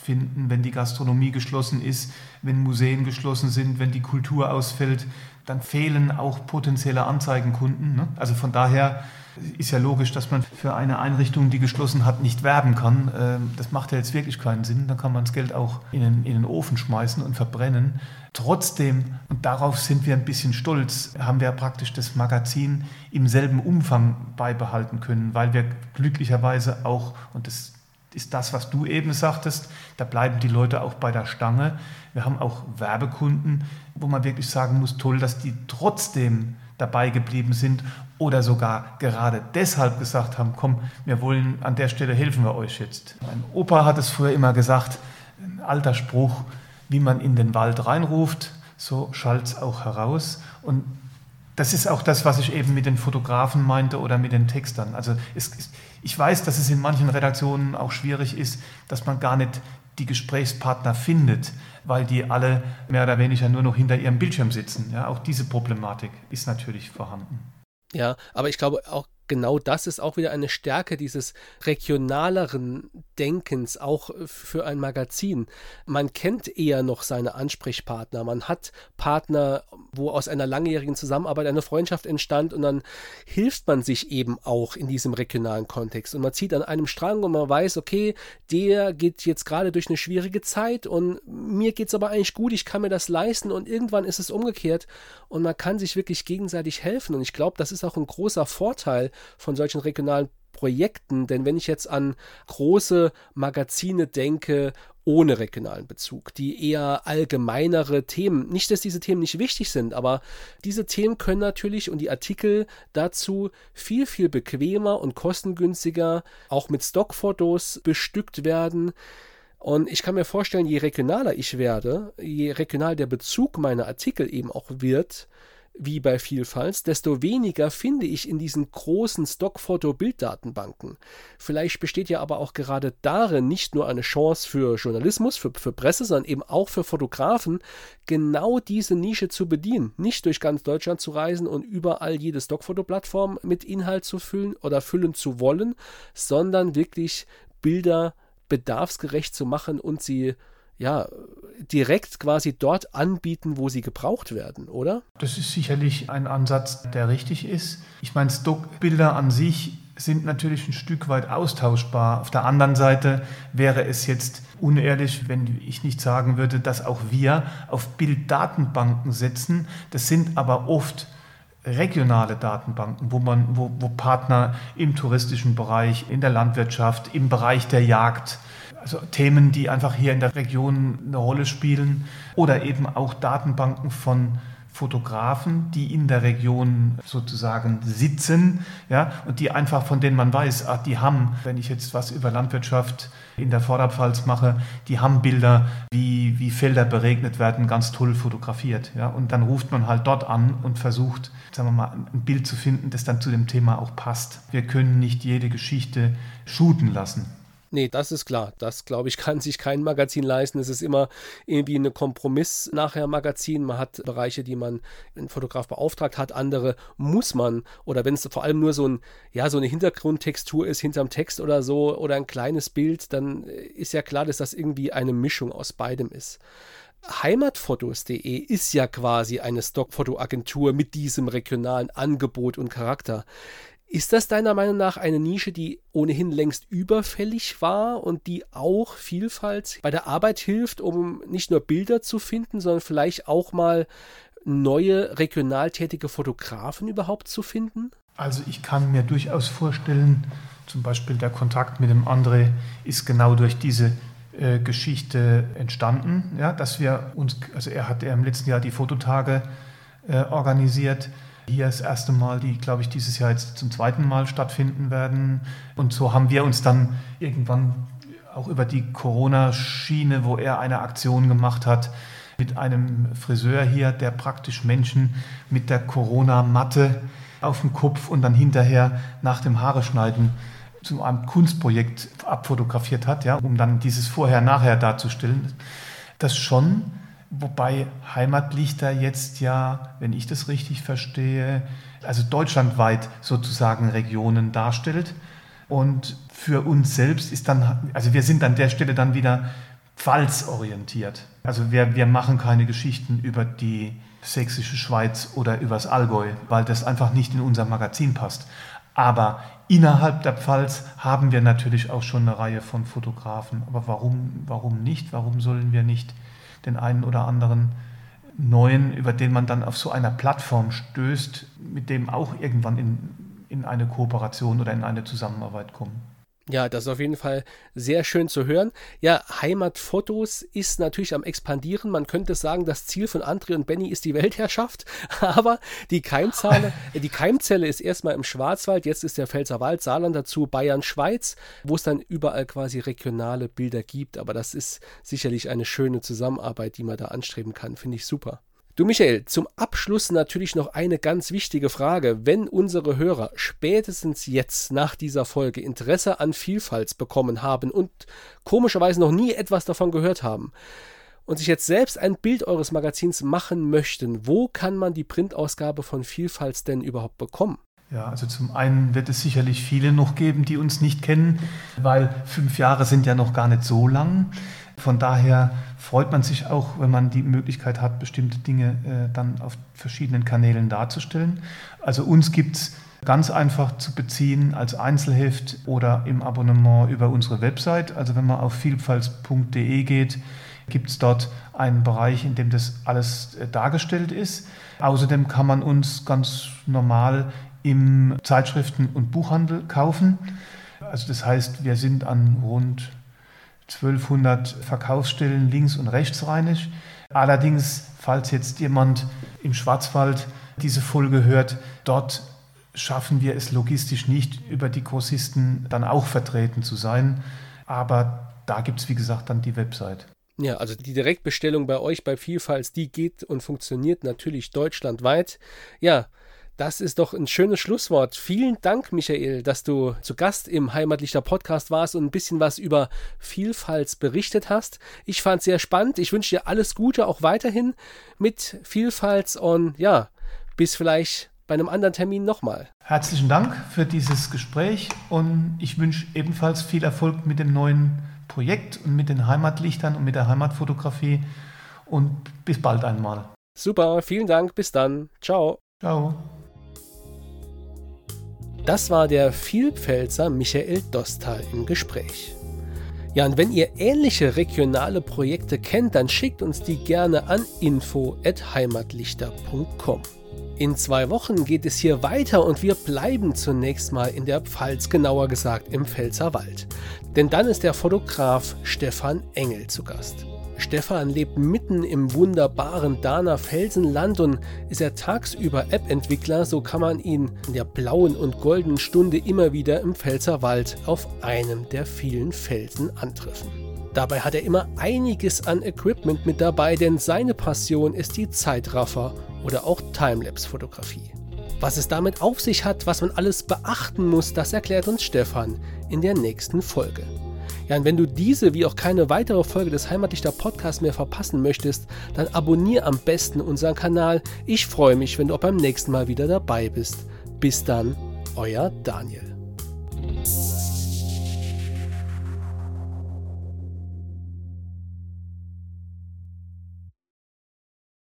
stattfinden, wenn die Gastronomie geschlossen ist, wenn Museen geschlossen sind, wenn die Kultur ausfällt, dann fehlen auch potenzielle Anzeigenkunden. Ne? Also von daher ist ja logisch, dass man für eine Einrichtung, die geschlossen hat, nicht werben kann. Ähm, das macht ja jetzt wirklich keinen Sinn. Dann kann man das Geld auch in den, in den Ofen schmeißen und verbrennen. Trotzdem, und darauf sind wir ein bisschen stolz, haben wir praktisch das Magazin im selben Umfang beibehalten können, weil wir glücklicherweise auch, und das ist das, was du eben sagtest, da bleiben die Leute auch bei der Stange. Wir haben auch Werbekunden, wo man wirklich sagen muss, toll, dass die trotzdem dabei geblieben sind oder sogar gerade deshalb gesagt haben, komm, wir wollen an der Stelle helfen wir euch jetzt. Mein Opa hat es früher immer gesagt, ein alter Spruch, wie man in den Wald reinruft, so schallt es auch heraus. Und das ist auch das, was ich eben mit den Fotografen meinte oder mit den Textern. Also es, ich weiß, dass es in manchen Redaktionen auch schwierig ist, dass man gar nicht die Gesprächspartner findet, weil die alle mehr oder weniger nur noch hinter ihrem Bildschirm sitzen. Ja, auch diese Problematik ist natürlich vorhanden. Ja, aber ich glaube auch genau das ist auch wieder eine Stärke dieses regionaleren Denkens, auch für ein Magazin. Man kennt eher noch seine Ansprechpartner. Man hat Partner, wo aus einer langjährigen Zusammenarbeit eine Freundschaft entstand und dann hilft man sich eben auch in diesem regionalen Kontext. Und man zieht an einem Strang und man weiß, okay, der geht jetzt gerade durch eine schwierige Zeit und mir geht es aber eigentlich gut, ich kann mir das leisten und irgendwann ist es umgekehrt und man kann sich wirklich gegenseitig helfen. Und ich glaube, das ist auch ein großer Vorteil von solchen regionalen Projekten, denn wenn ich jetzt an große Magazine denke, ohne regionalen Bezug, die eher allgemeinere Themen, nicht, dass diese Themen nicht wichtig sind, aber diese Themen können natürlich und die Artikel dazu viel, viel bequemer und kostengünstiger auch mit Stockfotos bestückt werden. Und ich kann mir vorstellen, je regionaler ich werde, je regional der Bezug meiner Artikel eben auch wird, wie bei Vielfalt, desto weniger finde ich in diesen großen Stockfoto-Bilddatenbanken. Vielleicht besteht ja aber auch gerade darin nicht nur eine Chance für Journalismus, für, für Presse, sondern eben auch für Fotografen, genau diese Nische zu bedienen. Nicht durch ganz Deutschland zu reisen und überall jede Stockfoto-Plattform mit Inhalt zu füllen oder füllen zu wollen, sondern wirklich Bilder bedarfsgerecht zu machen und sie ja, direkt quasi dort anbieten, wo sie gebraucht werden, oder? Das ist sicherlich ein Ansatz, der richtig ist. Ich meine, Stockbilder an sich sind natürlich ein Stück weit austauschbar. Auf der anderen Seite wäre es jetzt unehrlich, wenn ich nicht sagen würde, dass auch wir auf Bilddatenbanken setzen. Das sind aber oft regionale Datenbanken, wo man, wo, wo Partner im touristischen Bereich, in der Landwirtschaft, im Bereich der Jagd also Themen, die einfach hier in der Region eine Rolle spielen oder eben auch Datenbanken von Fotografen, die in der Region sozusagen sitzen, ja, und die einfach von denen man weiß, ach, die haben, wenn ich jetzt was über Landwirtschaft in der Vorderpfalz mache, die haben Bilder, wie, wie Felder beregnet werden, ganz toll fotografiert, ja, und dann ruft man halt dort an und versucht, sagen wir mal, ein Bild zu finden, das dann zu dem Thema auch passt. Wir können nicht jede Geschichte shooten lassen. Nee, das ist klar. Das, glaube ich, kann sich kein Magazin leisten. Es ist immer irgendwie ein Kompromiss nachher Magazin. Man hat Bereiche, die man einen Fotograf beauftragt hat, andere muss man. Oder wenn es vor allem nur so, ein, ja, so eine Hintergrundtextur ist hinterm Text oder so oder ein kleines Bild, dann ist ja klar, dass das irgendwie eine Mischung aus beidem ist. Heimatfotos.de ist ja quasi eine Stockfotoagentur mit diesem regionalen Angebot und Charakter Ist das deiner Meinung nach eine Nische, die ohnehin längst überfällig war und die auch Vielfalt bei der Arbeit hilft, um nicht nur Bilder zu finden, sondern vielleicht auch mal neue regional tätige Fotografen überhaupt zu finden? Also ich kann mir durchaus vorstellen, zum Beispiel der Kontakt mit dem André ist genau durch diese äh, Geschichte entstanden, ja, dass wir uns, also er hat ja im letzten Jahr die Fototage äh, organisiert hier das erste Mal, die, glaube ich, dieses Jahr jetzt zum zweiten Mal stattfinden werden. Und so haben wir uns dann irgendwann auch über die Corona-Schiene, wo er eine Aktion gemacht hat, mit einem Friseur hier, der praktisch Menschen mit der Corona-Matte auf dem Kopf und dann hinterher nach dem Haare schneiden zu einem Kunstprojekt abfotografiert hat, ja, um dann dieses Vorher-Nachher darzustellen. Das schon Wobei Heimatlichter jetzt ja, wenn ich das richtig verstehe, also deutschlandweit sozusagen Regionen darstellt. Und für uns selbst ist dann, also wir sind an der Stelle dann wieder pfalzorientiert. Also wir, wir machen keine Geschichten über die sächsische Schweiz oder übers Allgäu, weil das einfach nicht in unser Magazin passt. Aber innerhalb der Pfalz haben wir natürlich auch schon eine Reihe von Fotografen. Aber warum, warum nicht? Warum sollen wir nicht den einen oder anderen neuen, über den man dann auf so einer Plattform stößt, mit dem auch irgendwann in, in eine Kooperation oder in eine Zusammenarbeit kommen. Ja, das ist auf jeden Fall sehr schön zu hören. Ja, Heimatfotos ist natürlich am expandieren. Man könnte sagen, das Ziel von André und Benny ist die Weltherrschaft. Aber die Keimzelle, die Keimzelle ist erstmal im Schwarzwald. Jetzt ist der Pfälzerwald, Saarland dazu, Bayern, Schweiz, wo es dann überall quasi regionale Bilder gibt. Aber das ist sicherlich eine schöne Zusammenarbeit, die man da anstreben kann. Finde ich super. Du Michael, zum Abschluss natürlich noch eine ganz wichtige Frage. Wenn unsere Hörer spätestens jetzt nach dieser Folge Interesse an Vielfalt bekommen haben und komischerweise noch nie etwas davon gehört haben und sich jetzt selbst ein Bild eures Magazins machen möchten, wo kann man die Printausgabe von Vielfalt denn überhaupt bekommen? Ja, also zum einen wird es sicherlich viele noch geben, die uns nicht kennen, weil fünf Jahre sind ja noch gar nicht so lang. Von daher freut man sich auch, wenn man die Möglichkeit hat, bestimmte Dinge äh, dann auf verschiedenen Kanälen darzustellen. Also uns gibt es ganz einfach zu beziehen als Einzelheft oder im Abonnement über unsere Website. Also wenn man auf vielfalt.de geht, gibt es dort einen Bereich, in dem das alles äh, dargestellt ist. Außerdem kann man uns ganz normal im Zeitschriften- und Buchhandel kaufen. Also das heißt, wir sind an rund 1200 Verkaufsstellen links und rechtsrheinisch. Allerdings, falls jetzt jemand im Schwarzwald diese Folge hört, dort schaffen wir es logistisch nicht, über die Grossisten dann auch vertreten zu sein. Aber da gibt es, wie gesagt, dann die Website. Ja, also die Direktbestellung bei euch bei Vielfalt, die geht und funktioniert natürlich deutschlandweit. Ja, das ist doch ein schönes Schlusswort. Vielen Dank, Michael, dass du zu Gast im Heimatlicher Podcast warst und ein bisschen was über Vielfalt berichtet hast. Ich fand es sehr spannend. Ich wünsche dir alles Gute auch weiterhin mit Vielfalt und ja, bis vielleicht bei einem anderen Termin nochmal. Herzlichen Dank für dieses Gespräch und ich wünsche ebenfalls viel Erfolg mit dem neuen Projekt und mit den Heimatlichtern und mit der Heimatfotografie und bis bald einmal. Super, vielen Dank, bis dann. Ciao. Ciao. Das war der Vielpfälzer Michael Dostal im Gespräch. Ja, und wenn ihr ähnliche regionale Projekte kennt, dann schickt uns die gerne an info@heimatlichter.com. In zwei Wochen geht es hier weiter und wir bleiben zunächst mal in der Pfalz, genauer gesagt im Pfälzerwald. Denn dann ist der Fotograf Stefan Engel zu Gast. Stefan lebt mitten im wunderbaren Dana Felsenland und ist er tagsüber App-Entwickler, so kann man ihn in der blauen und goldenen Stunde immer wieder im Pfälzerwald auf einem der vielen Felsen antreffen. Dabei hat er immer einiges an Equipment mit dabei, denn seine Passion ist die Zeitraffer oder auch Timelapse-Fotografie. Was es damit auf sich hat, was man alles beachten muss, das erklärt uns Stefan in der nächsten Folge. Ja, und wenn du diese wie auch keine weitere Folge des Heimatdichter Podcasts mehr verpassen möchtest, dann abonniere am besten unseren Kanal. Ich freue mich, wenn du auch beim nächsten Mal wieder dabei bist. Bis dann, euer Daniel.